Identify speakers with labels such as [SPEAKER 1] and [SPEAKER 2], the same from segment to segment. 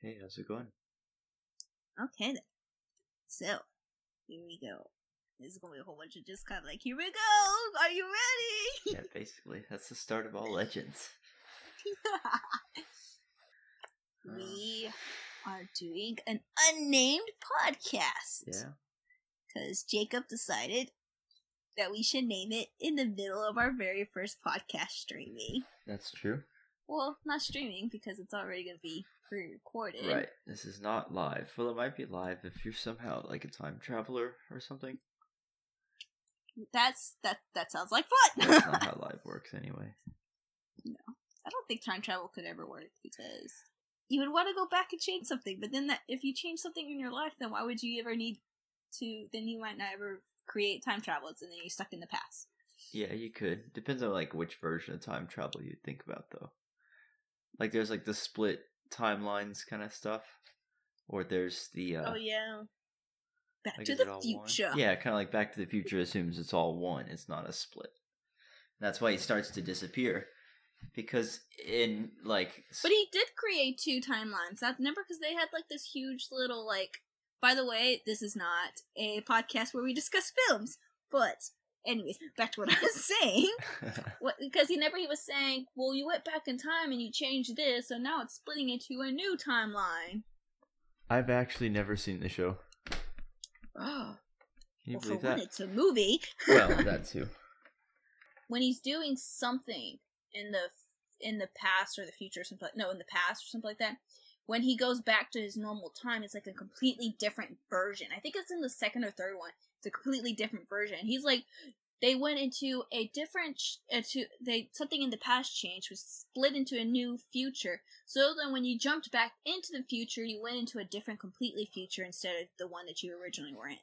[SPEAKER 1] Hey, how's it going?
[SPEAKER 2] Okay then. So, here we go. This is gonna be a whole bunch of just kind of like, here we go. Are you ready?
[SPEAKER 1] Yeah, basically, that's the start of all legends.
[SPEAKER 2] we are doing an unnamed podcast.
[SPEAKER 1] Yeah.
[SPEAKER 2] Because Jacob decided that we should name it in the middle of our very first podcast streaming.
[SPEAKER 1] That's true.
[SPEAKER 2] Well, not streaming because it's already going to be pre recorded.
[SPEAKER 1] Right. This is not live. Well, it might be live if you're somehow like a time traveler or something.
[SPEAKER 2] That's that. That sounds like fun.
[SPEAKER 1] That's not how live works anyway.
[SPEAKER 2] No, I don't think time travel could ever work because you would want to go back and change something. But then, that if you change something in your life, then why would you ever need to? Then you might not ever create time travels, and then you're stuck in the past.
[SPEAKER 1] Yeah, you could. Depends on like which version of time travel you think about though. Like there's like the split timelines kind of stuff, or there's the uh,
[SPEAKER 2] oh yeah, Back
[SPEAKER 1] like,
[SPEAKER 2] to the Future.
[SPEAKER 1] One? Yeah, kind of like Back to the Future assumes it's all one. It's not a split. That's why he starts to disappear, because in like
[SPEAKER 2] But he did create two timelines. That remember because they had like this huge little like. By the way, this is not a podcast where we discuss films, but anyways, back to what I was saying. What because he never he was saying, well, you went back in time and you changed this, so now it's splitting into a new timeline.
[SPEAKER 1] I've actually never seen the show.
[SPEAKER 2] Oh,
[SPEAKER 1] Can you
[SPEAKER 2] well, for
[SPEAKER 1] believe
[SPEAKER 2] one,
[SPEAKER 1] that?
[SPEAKER 2] it's a movie.
[SPEAKER 1] well, that too.
[SPEAKER 2] when he's doing something in the in the past or the future or something like, no in the past or something like that when he goes back to his normal time it's like a completely different version i think it's in the second or third one it's a completely different version. He's like they went into a different sh- uh, to they something in the past changed was split into a new future. So then when you jumped back into the future you went into a different completely future instead of the one that you originally were in.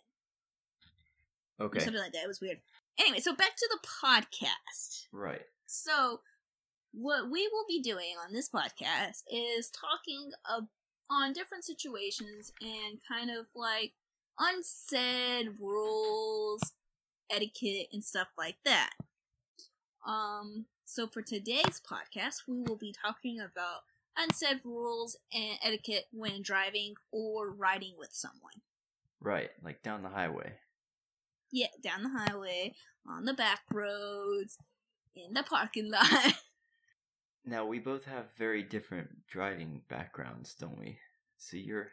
[SPEAKER 2] Or
[SPEAKER 1] Okay.
[SPEAKER 2] something like that. It was weird. Anyway so back to the podcast.
[SPEAKER 1] Right.
[SPEAKER 2] so, what we will be doing on this podcast is talking ab- on different situations and kind of like unsaid rules, etiquette, and stuff like that. Um, so for today's podcast, we will be talking about unsaid rules and etiquette when driving or riding with someone.
[SPEAKER 1] Right. Like down the highway.
[SPEAKER 2] Yeah, down the highway, on the back roads, in the parking lot.
[SPEAKER 1] Now we both have very different driving backgrounds, don't we? So you're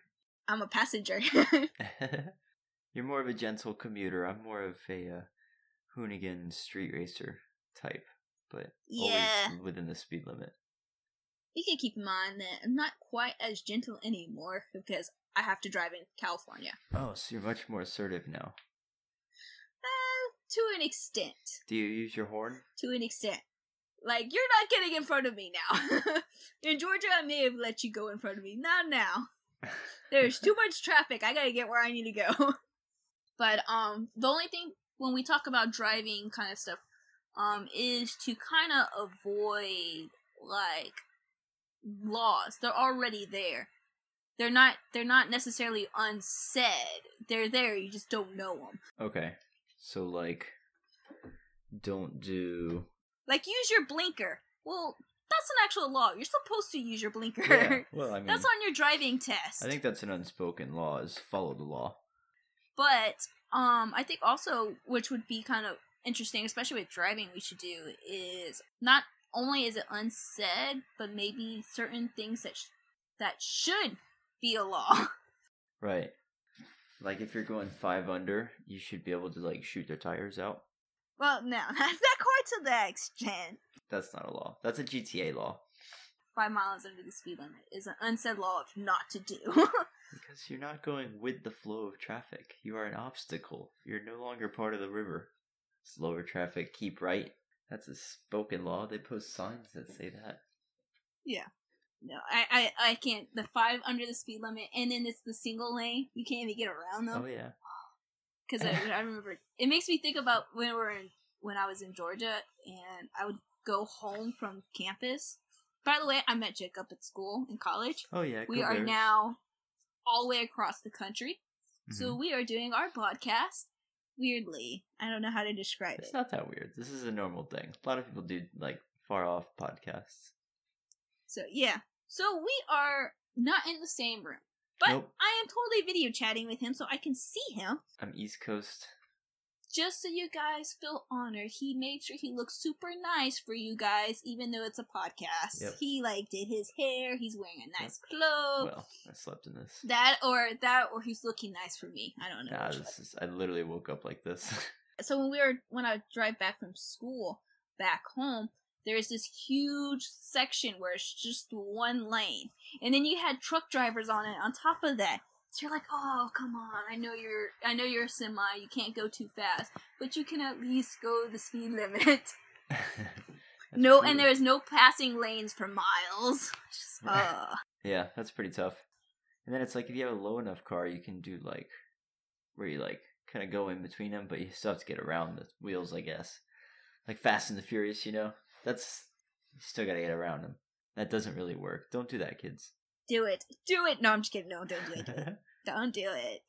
[SPEAKER 2] I'm a passenger.
[SPEAKER 1] you're more of a gentle commuter. I'm more of a uh, hoonigan street racer type, but
[SPEAKER 2] Yeah.
[SPEAKER 1] always within the speed limit.
[SPEAKER 2] you can keep in mind that I'm not quite as gentle anymore because I have to drive in California.
[SPEAKER 1] Oh, so you're much more assertive now.
[SPEAKER 2] Uh, to an extent.
[SPEAKER 1] Do you use your horn?
[SPEAKER 2] To an extent. Like, you're not getting in front of me now. in Georgia, I may have let you go in front of me. Not now. There's too much traffic. I gotta get where I need to go. but, um, the only thing when we talk about driving kind of stuff, um, is to kind of avoid, like, laws. They're already there. They're not. They're not necessarily unsaid. They're there. You just don't know them.
[SPEAKER 1] Okay. So like don't do
[SPEAKER 2] Like use your blinker. Well, that's an actual law. You're supposed to use your blinker.
[SPEAKER 1] Yeah. Well, I mean
[SPEAKER 2] that's on your driving test.
[SPEAKER 1] I think that's an unspoken law is follow the law.
[SPEAKER 2] But um, I think also, which would be kind of interesting, especially with driving, we should do is not only is it unsaid, but maybe certain things that sh- that should be a law.
[SPEAKER 1] Right. Like if you're going five under, you should be able to like shoot their tires out.
[SPEAKER 2] well, no, that's not to that extent.
[SPEAKER 1] That's not a law. That's a GTA law.
[SPEAKER 2] Five miles under the speed limit is an unsaid law of not to do.
[SPEAKER 1] Because you're not going with the flow of traffic. You are an obstacle. You're no longer part of the river. Slower traffic, keep right. That's a spoken law. They post signs that say that. Yeah.
[SPEAKER 2] No, I, I, I can't. The five under the speed limit, and then it's the single lane. You can't even get around them.
[SPEAKER 1] Oh yeah.
[SPEAKER 2] because I, I remember it makes me think about when we were in when I was in Georgia and I would go home from campus. By the way, I met Jacob at school in college.
[SPEAKER 1] Oh yeah.
[SPEAKER 2] We are
[SPEAKER 1] Bears.
[SPEAKER 2] now all the way across the country, so
[SPEAKER 1] Mhm.
[SPEAKER 2] we are doing our podcast. Weirdly, I don't know how to describe
[SPEAKER 1] It's
[SPEAKER 2] it.
[SPEAKER 1] It's not that weird. This is a normal thing. A lot of people do like far off podcasts.
[SPEAKER 2] So yeah, so we are not in the same room. But
[SPEAKER 1] Nope.
[SPEAKER 2] I am totally video chatting with him so I can see him.
[SPEAKER 1] I'm East Coast.
[SPEAKER 2] Just so you guys feel honored, he made sure he looked super nice for you guys, even though it's a podcast.
[SPEAKER 1] Yep.
[SPEAKER 2] He like did his hair. He's wearing a nice clothes.
[SPEAKER 1] Well, I slept in this.
[SPEAKER 2] that or that or he's looking nice for me. I don't know.
[SPEAKER 1] Nah, this is. I literally woke up like this.
[SPEAKER 2] so when we were when I drive back from school back home, there's this huge section where it's just one lane, and then you had truck drivers on it. On top of that, so you're like, oh come on, I know you're I know you're a semi, you can't go too fast, but you can at least go the speed limit. No, and there's no passing lanes for miles. Just, uh,
[SPEAKER 1] Yeah, that's pretty tough. And then it's like if you have a low enough car, you can do like where you like kind of go in between them, but you still have to get around the wheels, I guess. Like Fast and the Furious, you know. That's you still got to get around them. That doesn't really work. Don't do that, kids.
[SPEAKER 2] Do it, do it. No, I'm just kidding. No, don't do it. Do it. Don't do it.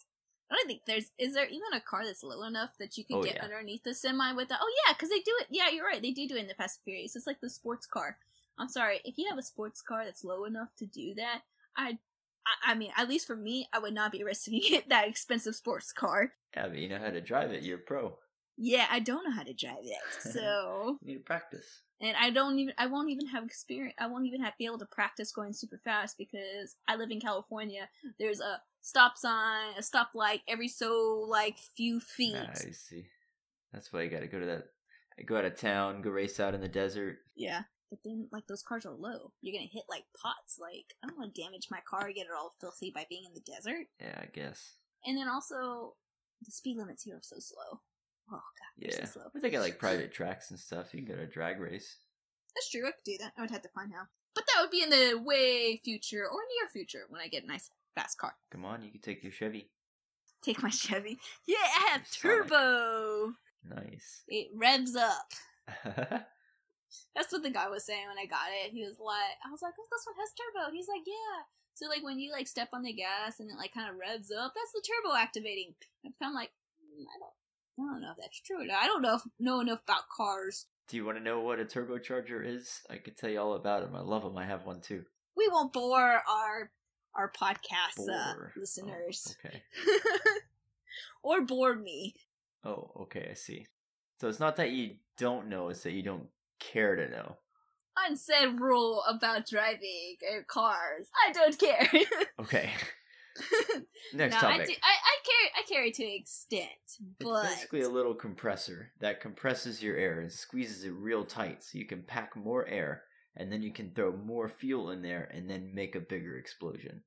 [SPEAKER 2] I don't think there's. Is there even a car that's low enough that you can
[SPEAKER 1] Oh,
[SPEAKER 2] get
[SPEAKER 1] yeah.
[SPEAKER 2] underneath the semi with that? Oh yeah, because they do it. Yeah, you're right. They do do it in the Fast and Furious. It's like the sports car. I'm sorry if you have a sports car that's low enough to do that. I, I, I mean, at least for me, I would not be risking it that expensive sports car.
[SPEAKER 1] yeah, but you know how to drive it. You're a pro.
[SPEAKER 2] Yeah, I don't know how to drive it, so
[SPEAKER 1] You need to practice.
[SPEAKER 2] And I don't even I won't even have experience I won't even have be able to practice going super fast because I live in California. There's a stop sign, a stoplight every so like few feet.
[SPEAKER 1] Ah, I see. That's why you got to go to that. Go out of town. Go race out in the desert.
[SPEAKER 2] Yeah. But then like those cars are low. You're gonna hit like pots. Like I don't want to damage my car, get it all filthy by being in the desert.
[SPEAKER 1] Yeah, I guess.
[SPEAKER 2] And then also the speed limits here are so slow. Oh god,
[SPEAKER 1] Yeah,
[SPEAKER 2] so
[SPEAKER 1] they got like private tracks and stuff. You can go to a drag race.
[SPEAKER 2] That's true. I could do that. I would have to find how. But that would be in the way future or near future when I get a nice fast car.
[SPEAKER 1] Come on, you can take your Chevy.
[SPEAKER 2] Take my Chevy. Yeah, I have
[SPEAKER 1] Sonic.
[SPEAKER 2] turbo.
[SPEAKER 1] Nice.
[SPEAKER 2] It revs up. That's what the guy was saying when I got it. He was like, I was like, oh, this one has turbo. He's like, yeah. So like when you like step on the gas and it like kind of revs up, that's the turbo activating. I'm kind of like, mm, I don't, I don't know if that's true. I don't know if, know enough about cars.
[SPEAKER 1] Do you want to know what a turbocharger is? I could tell you all about them. I love them. I have one too.
[SPEAKER 2] We won't bore our our podcast uh, listeners
[SPEAKER 1] Oh, okay.
[SPEAKER 2] or bore me.
[SPEAKER 1] Oh, okay. I see. So it's not that you don't know; it's that you don't care to know.
[SPEAKER 2] Unsaid rule about driving uh, cars. I don't care.
[SPEAKER 1] Okay. Next
[SPEAKER 2] no, I,
[SPEAKER 1] topic.
[SPEAKER 2] do, I I carry I carry to an extent, but
[SPEAKER 1] It's basically a little compressor that compresses your air and squeezes it real tight so you can pack more air and then you can throw more fuel in there and then make a bigger explosion.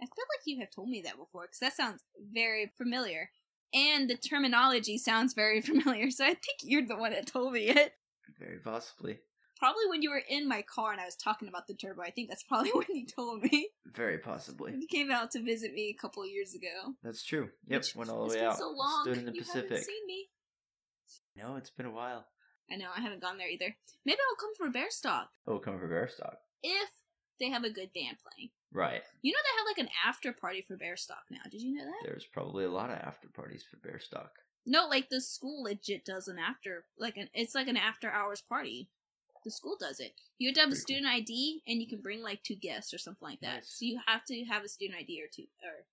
[SPEAKER 2] I feel like you have told me that before because that sounds very familiar, and the terminology sounds very familiar. So I think you're the one that told me it.
[SPEAKER 1] Very possibly.
[SPEAKER 2] Probably when you were in my car and I was talking about the turbo. I think that's probably when you told me.
[SPEAKER 1] Very possibly.
[SPEAKER 2] You came out to visit me a couple years ago.
[SPEAKER 1] That's true. Yep,
[SPEAKER 2] Which-
[SPEAKER 1] went all the way
[SPEAKER 2] been
[SPEAKER 1] out.
[SPEAKER 2] so long.
[SPEAKER 1] Stood in the
[SPEAKER 2] you
[SPEAKER 1] Pacific.
[SPEAKER 2] haven't seen me.
[SPEAKER 1] No, it's been a while.
[SPEAKER 2] I know I haven't gone there either. Maybe I'll come for Bearstock
[SPEAKER 1] Oh, come for Bearstock.
[SPEAKER 2] if they have a good band playing.
[SPEAKER 1] Right.
[SPEAKER 2] You know they have like an after party for Bearstock now. Did you know that?
[SPEAKER 1] There's probably a lot of after parties for Bearstock.
[SPEAKER 2] No, like the school legit does an after like an it's like an after hours party. The school does it. You have to have a
[SPEAKER 1] cool.
[SPEAKER 2] student ID and you can bring like two guests or something like that.
[SPEAKER 1] Nice.
[SPEAKER 2] So you have to have a student ID or two or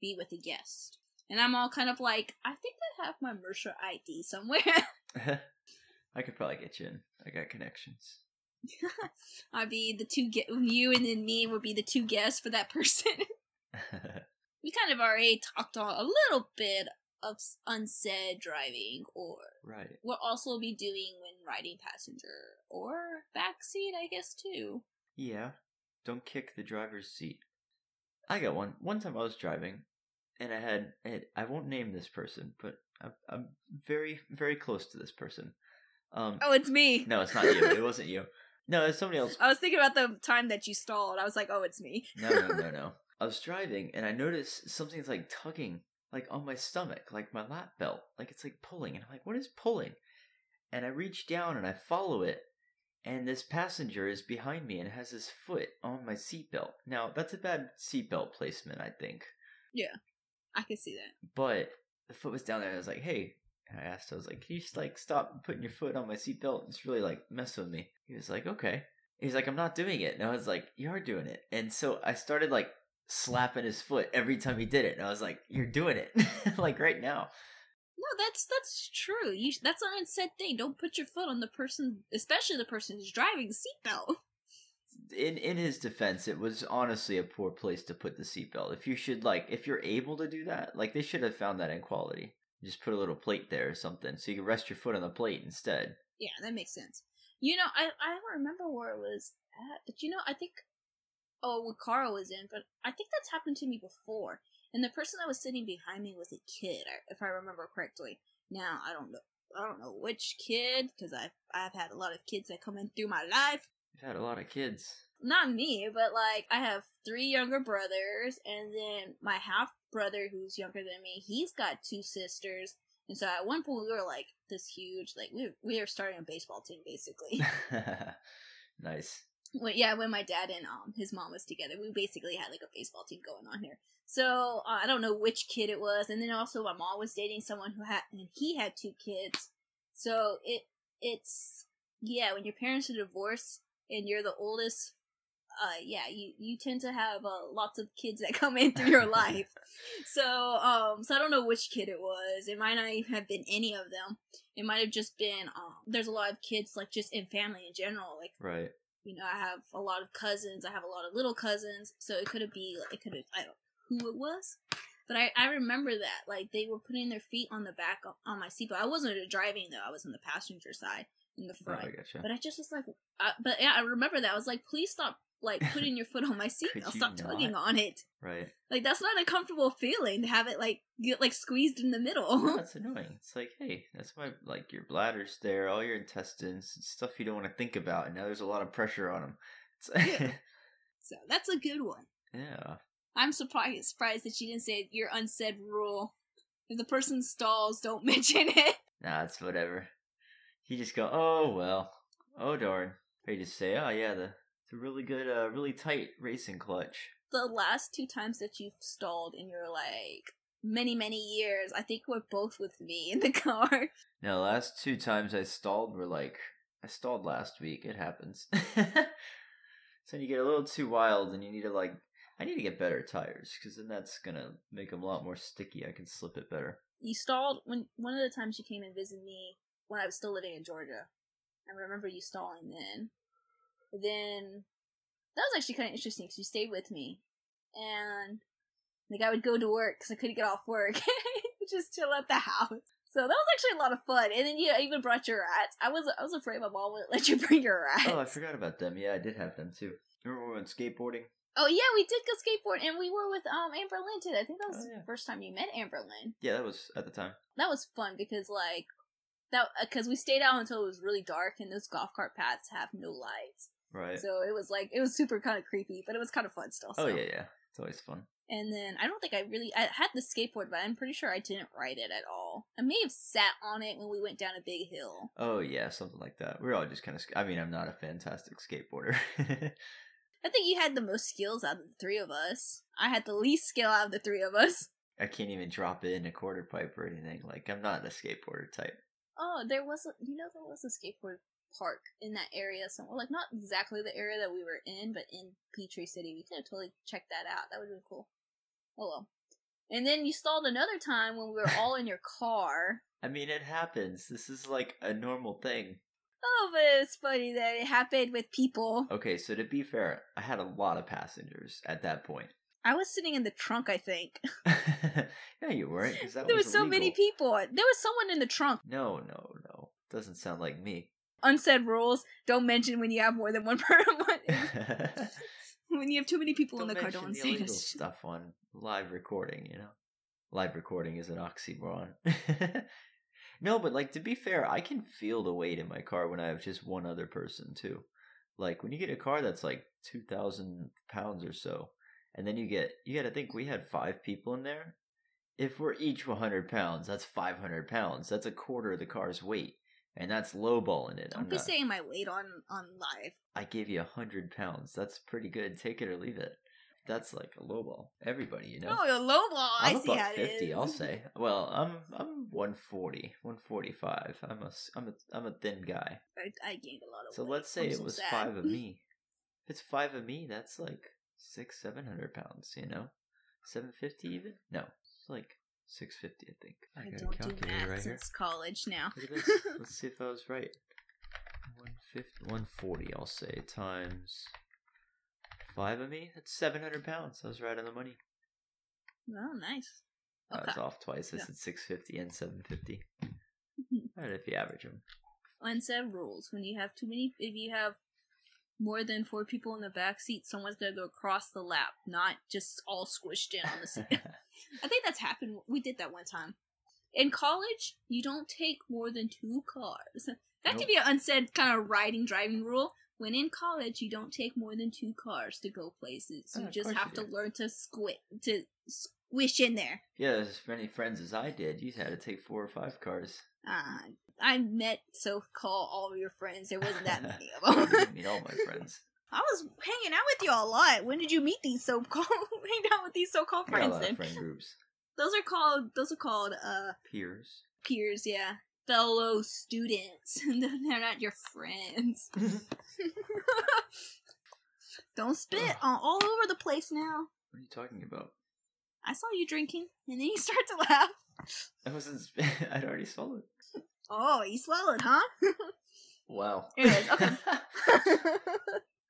[SPEAKER 2] be with a guest. And I'm all kind of like, I think I have my Mercer ID somewhere.
[SPEAKER 1] I could probably get you in. I got connections.
[SPEAKER 2] I'd be the two get you and then me would be the two guests for that person. we kind of already talked a little bit of unsaid driving or
[SPEAKER 1] right.
[SPEAKER 2] we'll also be doing when riding passenger or backseat, I guess too.
[SPEAKER 1] Yeah. Don't kick the driver's seat. I got one. One time I was driving, and I had, and I won't name this person, but I'm, I'm very, very close to this person. Um,
[SPEAKER 2] Oh, it's me.
[SPEAKER 1] no, it's not you. It wasn't you. No, it's somebody else.
[SPEAKER 2] I was thinking about the time that you stalled. I was like, oh, it's me.
[SPEAKER 1] No, no, no, no. I was driving, and I noticed something's like tugging, like on my stomach, like my lap belt, like it's like pulling, and I'm like, what is pulling? And I reach down and I follow it, and this passenger is behind me and has his foot on my seatbelt. Now that's a bad seatbelt placement, I think.
[SPEAKER 2] Yeah, I can see that.
[SPEAKER 1] But the foot was down there, and I was like, hey. And I asked, I was like, can you just like stop putting your foot on my seatbelt? It's really like messing with me. He was like, okay. He's like, I'm not doing it. And I was like, you are doing it. And so I started like slapping his foot every time he did it. And I was like, "You're doing it, like right now."
[SPEAKER 2] No, that's that's true. You that's an unsaid thing. Don't put your foot on the person, especially the person who's driving the seatbelt.
[SPEAKER 1] In in his defense, it was honestly a poor place to put the seatbelt. If you should like, if you're able to do that, like they should have found that in quality. Just put a little plate there or something, so you can rest your foot on the plate instead.
[SPEAKER 2] Yeah, that makes sense. You know, I I don't remember where it was at, but you know, I think oh, what Carl was in, but I think that's happened to me before. And the person that was sitting behind me was a kid, if I remember correctly. Now I don't know, I don't know which kid, because I've I've had a lot of kids that come in through my life.
[SPEAKER 1] You've had a lot of kids.
[SPEAKER 2] Not me, but like I have three younger brothers, and then my half brother who's younger than me, he's got two sisters. And so at one point we were like this huge, like we we were starting a baseball team basically.
[SPEAKER 1] nice.
[SPEAKER 2] Well, yeah, when my dad and um his mom was together, we basically had like a baseball team going on here. So uh, I don't know which kid it was, and then also my mom was dating someone who had and he had two kids. So it it's yeah, when your parents are divorced and you're the oldest, uh yeah, you you tend to have uh, lots of kids that come in through your life. so um so I don't know which kid it was. It might not even have been any of them. It might have just been um there's a lot of kids like just in family in general like
[SPEAKER 1] Right.
[SPEAKER 2] You know, I have a lot of cousins. I have a lot of little cousins, so it could have be it could have I don't know who it was, but I I remember that like they were putting their feet on the back o- on my seatbelt. I wasn't driving though; I was on the passenger side in the
[SPEAKER 1] Oh,
[SPEAKER 2] front.
[SPEAKER 1] I.
[SPEAKER 2] But I just was like, uh, but yeah, I remember that. I was like, please stop like putting your foot on my seat.
[SPEAKER 1] I'll
[SPEAKER 2] Stop tugging
[SPEAKER 1] not?
[SPEAKER 2] on it.
[SPEAKER 1] Right.
[SPEAKER 2] Like that's not a comfortable feeling to have it like get like squeezed in the middle.
[SPEAKER 1] That's annoying. It's like, hey, that's why like your bladder's there, all your intestines, stuff you don't want to think about, and now there's a lot of pressure on them. It's,
[SPEAKER 2] Yeah. so that's a good one.
[SPEAKER 1] yeah.
[SPEAKER 2] I'm surprised surprised that she didn't say your unsaid rule. If the person stalls, don't mention it.
[SPEAKER 1] Nah, it's whatever. You just go, oh well, oh darn. Or you just say, oh yeah, the it's a really good, uh, really tight racing clutch.
[SPEAKER 2] The last two times that you've stalled in your like many many years, I think were both with me in the car.
[SPEAKER 1] Now, the last two times I stalled were like, I stalled last week. It happens. so you get a little too wild, and you need to like, I need to get better tires because then that's gonna make them a lot more sticky. I can slip it better.
[SPEAKER 2] You stalled when one of the times you came and visited me when I was still living in Georgia. I remember you stalling then. But then that was actually kind of interesting because you stayed with me, and like I would go to work because I couldn't get off work, just chill at the house. So that was actually a lot of fun. And then you even brought your rats. I was I was afraid my mom wouldn't let you bring your rats.
[SPEAKER 1] Oh, I forgot about them. Yeah, I did have them too. Remember when we went skateboarding?
[SPEAKER 2] Oh yeah, we did go skateboard, and we were with um Amber Lynn too. I think that was
[SPEAKER 1] Oh, yeah.
[SPEAKER 2] the first time you met Amber Lynn.
[SPEAKER 1] Yeah, that was at the time.
[SPEAKER 2] That was fun because like that because we stayed out until it was really dark, and those golf cart paths have no lights,
[SPEAKER 1] Right.
[SPEAKER 2] so it was like it was super kind of creepy, but it was kind of fun still.
[SPEAKER 1] oh yeah, yeah. It's always fun.
[SPEAKER 2] And then I don't think I really I had the skateboard, but I'm pretty sure I didn't ride it at all. I may have sat on it when we went down a big hill.
[SPEAKER 1] Oh yeah, something like that. We're all just kind of. I mean, I'm not a fantastic skateboarder.
[SPEAKER 2] I think you had the most skills out of the three of us. I had the least skill out of the three of us.
[SPEAKER 1] I can't even drop it in a quarter pipe or anything. Like I'm not a skateboarder type.
[SPEAKER 2] Oh, there was a you know there was a skateboard park in that area somewhere. Like not exactly the area that we were in, but in Peachtree City. We could have totally checked that out. That would have been cool. Oh well. And then you stalled another time when we were all in your car.
[SPEAKER 1] I mean, it happens. This is like a normal thing.
[SPEAKER 2] Oh, but it's funny that it happened with people.
[SPEAKER 1] Okay, so to be fair, I had a lot of passengers at that point.
[SPEAKER 2] I was sitting in the trunk, I think.
[SPEAKER 1] no, you weren't.
[SPEAKER 2] there were
[SPEAKER 1] was
[SPEAKER 2] so many people. There was someone in the trunk.
[SPEAKER 1] No, no, no. Doesn't sound like me.
[SPEAKER 2] Unsaid rules. Don't mention when you have more than one person. when you have too many people in
[SPEAKER 1] don't
[SPEAKER 2] the car, don't say
[SPEAKER 1] illegal
[SPEAKER 2] this.
[SPEAKER 1] stuff on live recording. You know, live recording is an oxymoron. no, but like to be fair, I can feel the weight in my car when I have just one other person too. Like when you get a car that's like two thousand pounds or so, and then you get you got to think we had five people in there. If we're each one hundred pounds, that's five hundred pounds. That's a quarter of the car's weight, and that's lowballing it.
[SPEAKER 2] Don't
[SPEAKER 1] I'm
[SPEAKER 2] be
[SPEAKER 1] not-
[SPEAKER 2] saying my weight on on live.
[SPEAKER 1] I gave you a hundred pounds. That's pretty good. Take it or leave it. That's like a lowball. Everybody, you know.
[SPEAKER 2] Oh, a low ball. I
[SPEAKER 1] I'm
[SPEAKER 2] see how it
[SPEAKER 1] fifty.
[SPEAKER 2] is.
[SPEAKER 1] I'll say. Well, I'm I'm 140, 145. I'm a I'm a I'm a thin guy.
[SPEAKER 2] I, I gained a lot of
[SPEAKER 1] So
[SPEAKER 2] weight.
[SPEAKER 1] let's say
[SPEAKER 2] I'm
[SPEAKER 1] it
[SPEAKER 2] so
[SPEAKER 1] was
[SPEAKER 2] sad.
[SPEAKER 1] five of me. If it's five of me, that's like six, seven hundred pounds. You know, seven fifty even. No, it's like six fifty. I think.
[SPEAKER 2] I
[SPEAKER 1] got a
[SPEAKER 2] don't do
[SPEAKER 1] calculator
[SPEAKER 2] math
[SPEAKER 1] right here.
[SPEAKER 2] since college now.
[SPEAKER 1] Look at this. Let's see if I was right. 150, 140, I'll say, times five of me. That's 700 pounds. I was right on the money.
[SPEAKER 2] oh, nice.
[SPEAKER 1] I was off twice. I
[SPEAKER 2] Yeah.
[SPEAKER 1] said 650 and 750. Alright, if you average them.
[SPEAKER 2] Unsaid rules. When you have too many, if you have more than four people in the back seat, someone's gonna go across the lap, not just all squished in on the seat. I think that's happened. We did that one time. In college, you don't take more than two cars. That
[SPEAKER 1] Nope.
[SPEAKER 2] could be an unsaid kind of riding driving rule. When in college, you don't take more than two cars to go places.
[SPEAKER 1] Oh,
[SPEAKER 2] You
[SPEAKER 1] of
[SPEAKER 2] just have to
[SPEAKER 1] do.
[SPEAKER 2] learn to squit to squish in there.
[SPEAKER 1] yeah, as many friends as I did, you had to take four or five cars.
[SPEAKER 2] Uh, I met so called all of your friends. There wasn't that many of them.
[SPEAKER 1] didn't meet all my friends.
[SPEAKER 2] I was hanging out with you a lot. When did you meet these so called hang out with these so called
[SPEAKER 1] I got a
[SPEAKER 2] friends
[SPEAKER 1] lot
[SPEAKER 2] then?
[SPEAKER 1] of friend groups.
[SPEAKER 2] Those are called those are called uh
[SPEAKER 1] Peers.
[SPEAKER 2] peers, yeah. Fellow students. They're not your friends. Don't spit on all over the place now.
[SPEAKER 1] What are you talking about?
[SPEAKER 2] I saw you drinking, and then you start to laugh.
[SPEAKER 1] I wasn't. Sp- I'd already swallowed.
[SPEAKER 2] Oh, you swallowed, huh?
[SPEAKER 1] Wow.
[SPEAKER 2] Anyways, okay.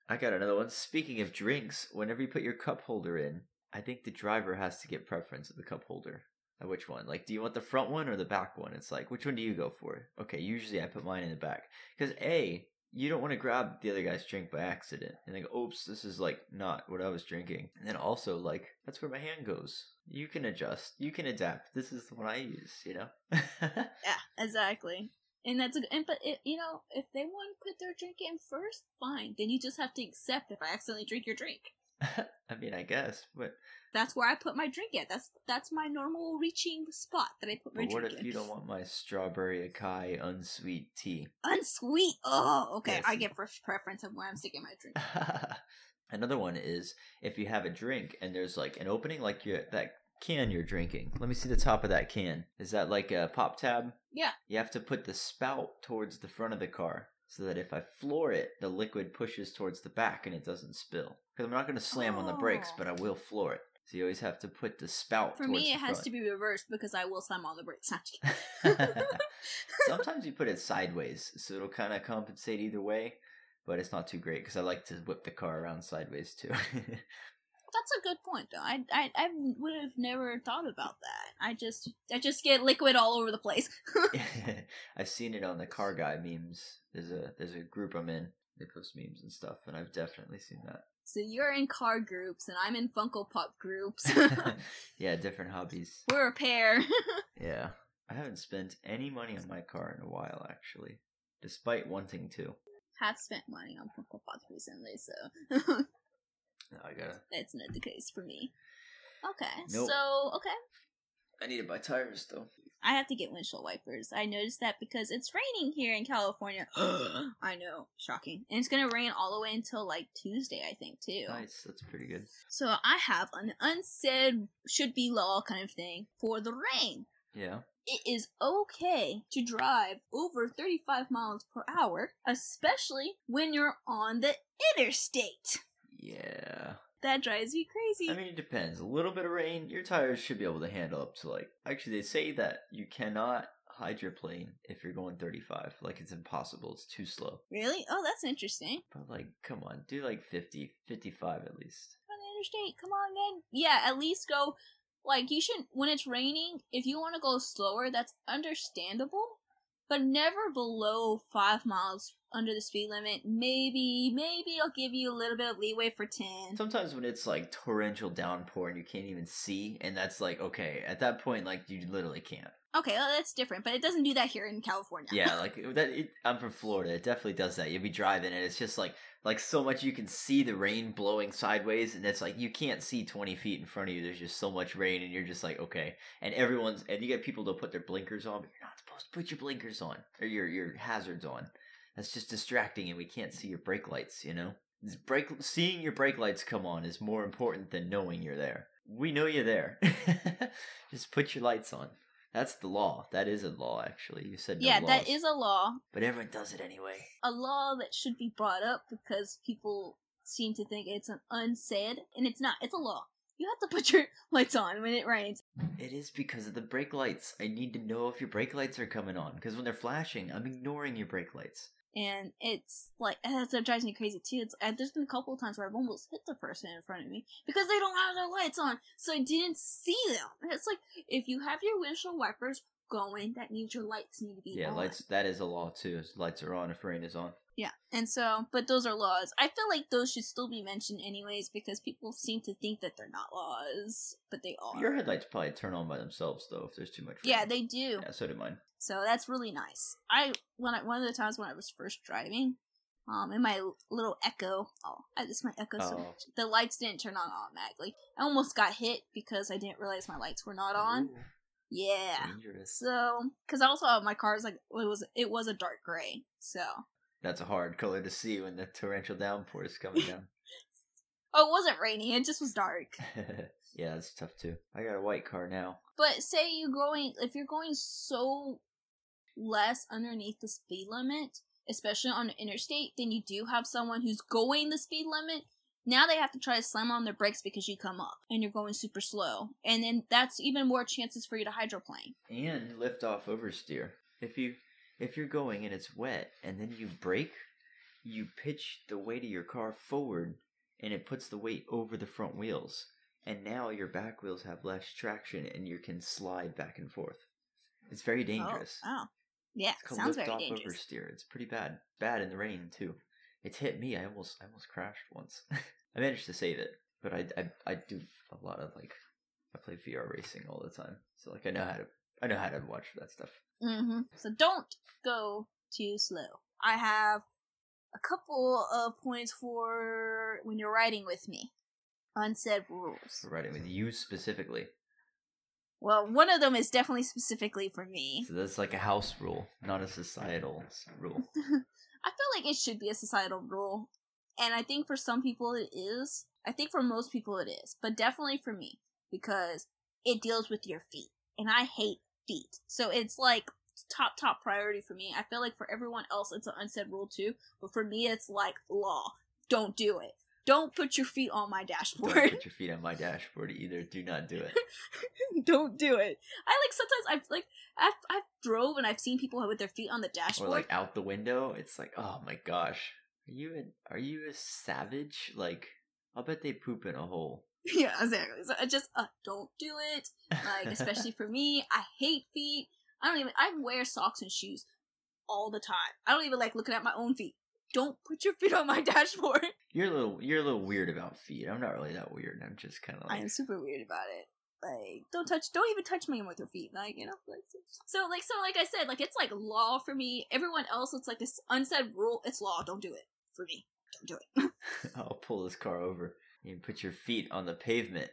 [SPEAKER 1] I got another one. Speaking of drinks, whenever you put your cup holder in, I think the driver has to get preference of the cup holder. Uh, Which one? Like, do you want the front one or the back one? It's like, which one do you go for? Okay, usually I put mine in the back. Because, A, you don't want to grab the other guy's drink by accident and go, oops, this is like not what I was drinking. And then also, like, that's where my hand goes. You can adjust, you can adapt. This is the one I use, you know?
[SPEAKER 2] yeah, exactly. And that's a and but it, you know if they want to put their drink in first, fine. Then you just have to accept if I accidentally drink your drink.
[SPEAKER 1] I mean, I guess, but,
[SPEAKER 2] That's where I put my drink at. That's that's my normal reaching spot that I put my drink at.
[SPEAKER 1] but what
[SPEAKER 2] drink
[SPEAKER 1] if
[SPEAKER 2] in.
[SPEAKER 1] you don't want my strawberry acai unsweet tea?
[SPEAKER 2] Unsweet. Oh, okay.
[SPEAKER 1] Yes.
[SPEAKER 2] I get first preference of where I'm sticking my drink.
[SPEAKER 1] Another one is if you have a drink and there's like an opening, like you that can you're drinking. Let me see the top of that can. Is that like a pop tab?
[SPEAKER 2] Yeah.
[SPEAKER 1] You have to put the spout towards the front of the car so that if I floor it, the liquid pushes towards the back and it doesn't spill. Because I'm not going to slam on the brakes,
[SPEAKER 2] Oh.
[SPEAKER 1] but I oh. will floor it. So you always have to put the spout
[SPEAKER 2] For me, it has
[SPEAKER 1] front.
[SPEAKER 2] to be reversed because I will slam on the brakes. Not just kidding.
[SPEAKER 1] Sometimes you put it sideways, so it'll kind of compensate either way, but it's not too great because I like to whip the car around sideways too.
[SPEAKER 2] That's a good point, though. I I, I would have never thought about that. I just I just get liquid all over the place.
[SPEAKER 1] I've seen it on the car guy memes. There's a there's a group I'm in. They post memes and stuff, and I've definitely seen that.
[SPEAKER 2] so you're in car groups, and I'm in Funko Pop groups.
[SPEAKER 1] yeah, different hobbies.
[SPEAKER 2] We're a pair.
[SPEAKER 1] Yeah, I haven't spent any money on my car in a while, actually, despite wanting to.
[SPEAKER 2] have spent money on Funko Pops recently, so
[SPEAKER 1] I gotta.
[SPEAKER 2] that's not the case for me. Okay,
[SPEAKER 1] Nope.
[SPEAKER 2] so okay,
[SPEAKER 1] I need to buy tires though.
[SPEAKER 2] I have to get windshield wipers. I noticed that because it's raining here in California. I know, shocking. And it's gonna rain all the way until like Tuesday, I think, too.
[SPEAKER 1] Nice, that's pretty good.
[SPEAKER 2] So I have an unsaid should be law kind of thing for the rain.
[SPEAKER 1] Yeah.
[SPEAKER 2] It is okay to drive over 35 miles per hour, especially when you're on the interstate.
[SPEAKER 1] Yeah.
[SPEAKER 2] That drives me crazy.
[SPEAKER 1] I mean, it depends. A little bit of rain, your tires should be able to handle up to like. Actually, they say that you cannot hydroplane if you're going 35. Like, it's impossible. It's too slow.
[SPEAKER 2] really? Oh, that's interesting.
[SPEAKER 1] But, like, come on. Do like 50, 55 at least.
[SPEAKER 2] On the interstate, come on, man. Yeah, at least go. Like, you shouldn't. When it's raining, if you want to go slower, that's understandable. But never below five miles under the speed limit. Maybe, maybe I'll give you a little bit of leeway for 10.
[SPEAKER 1] Sometimes when it's like torrential downpour and you can't even see, and that's like, okay, at that point, like, you literally can't.
[SPEAKER 2] Okay, well, that's different, but it doesn't do that here in California.
[SPEAKER 1] Yeah, like that. It, I'm from Florida. It definitely does that. You'll be driving, and it's just like like so much you can see the rain blowing sideways, and it's like you can't see 20 feet in front of you. There's just so much rain, and you're just like, okay. And everyone's and you get people to put their blinkers on, but you're not supposed to put your blinkers on or your your hazards on. That's just distracting, and we can't see your brake lights. You know, brake seeing your brake lights come on is more important than knowing you're there. We know you're there. just put your lights on. That's the law. That is a law, actually. You said no
[SPEAKER 2] yeah, that
[SPEAKER 1] laws.
[SPEAKER 2] is a law.
[SPEAKER 1] But everyone does it anyway.
[SPEAKER 2] A law that should be brought up because people seem to think it's an unsaid, and it's not. It's a law. You have to put your lights on when it rains.
[SPEAKER 1] It is because of the brake lights. I need to know if your brake lights are coming on because when they're flashing, I'm ignoring your brake lights.
[SPEAKER 2] And it's like that's what drives me crazy too. It's there's been a couple of times where I've almost hit the person in front of me because they don't have their lights on, so I didn't see them. And it's like if you have your windshield wipers going, that means your lights need to be
[SPEAKER 1] Yeah,
[SPEAKER 2] on.
[SPEAKER 1] lights. That is a law too. is Lights are on if rain is on.
[SPEAKER 2] Yeah, and so, but those are laws. I feel like those should still be mentioned anyways because people seem to think that they're not laws, but they are.
[SPEAKER 1] Your headlights probably turn on by themselves though if there's too much.
[SPEAKER 2] yeah, they do.
[SPEAKER 1] Yeah, so do mine.
[SPEAKER 2] So that's really nice. I when I one of the times when I was first driving, um, in my little Echo, oh, I just my Echo so
[SPEAKER 1] Oh.
[SPEAKER 2] much. The lights didn't turn on automatically. I almost got hit because I didn't realize my lights were not on.
[SPEAKER 1] Ooh,
[SPEAKER 2] Yeah.
[SPEAKER 1] dangerous.
[SPEAKER 2] So, because also my car is like it was it was a dark gray. So,
[SPEAKER 1] That's a hard color to see when the torrential downpour is coming down.
[SPEAKER 2] oh, it wasn't raining. It just was dark.
[SPEAKER 1] yeah, that's tough too. I got a white car now.
[SPEAKER 2] But say you're going if you're going so less underneath the speed limit, especially on the interstate, then you do have someone who's going the speed limit. Now they have to try to slam on their brakes because you come up and you're going super slow. And then that's even more chances for you to hydroplane.
[SPEAKER 1] and lift off oversteer. If you if you're going and it's wet and then you brake, you pitch the weight of your car forward and it puts the weight over the front wheels. And now your back wheels have less traction and you can slide back and forth. It's very oh, dangerous.
[SPEAKER 2] Oh, oh. Yeah,
[SPEAKER 1] It's called
[SPEAKER 2] sounds
[SPEAKER 1] lift
[SPEAKER 2] very
[SPEAKER 1] off
[SPEAKER 2] dangerous.
[SPEAKER 1] oversteer. It's pretty bad. Bad in the rain too. It's hit me. I almost I almost crashed once. I managed to save it, but I, I I do a lot of like I play VR racing all the time, so like I know how to I know how to watch that stuff.
[SPEAKER 2] Mm-hmm. So don't go too slow. I have a couple of points for when you're riding with me. Unsaid rules.
[SPEAKER 1] For riding with you specifically.
[SPEAKER 2] Well, one of them is definitely specifically for me.
[SPEAKER 1] So that's like a house rule, not a societal rule.
[SPEAKER 2] I feel like it should be a societal rule. And I think for some people it is. I think for most people it is. But definitely for me. Because it deals with your feet. And I hate feet. So it's like top, top priority for me. I feel like for everyone else it's an unsaid rule too. But for me it's like law. Don't do it. Don't put your feet on my dashboard.
[SPEAKER 1] Don't put your feet on my dashboard either. Do not do it.
[SPEAKER 2] Don't do it. I like sometimes I've like I've I've drove and I've seen people with their feet on the dashboard Or
[SPEAKER 1] like out the window. It's like, oh my gosh, are you a, are you a savage? Like, I'll bet they poop in a hole.
[SPEAKER 2] Yeah, exactly. So I just uh, don't do it. Like especially for me, I hate feet. I don't even. I wear socks and shoes all the time. I don't even like looking at my own feet. Don't put your feet on my dashboard.
[SPEAKER 1] You're a little you're a little weird about feet. I'm not really that weird. I'm just kind of like...
[SPEAKER 2] I am super weird about it. Like, don't touch. Don't even touch me with your feet. Like, you know. Like, so, like, so, like I said, like it's like law for me. Everyone else, it's like this unsaid rule. It's law. Don't do it for me. Don't do it.
[SPEAKER 1] I'll pull this car over. You put your feet on the pavement.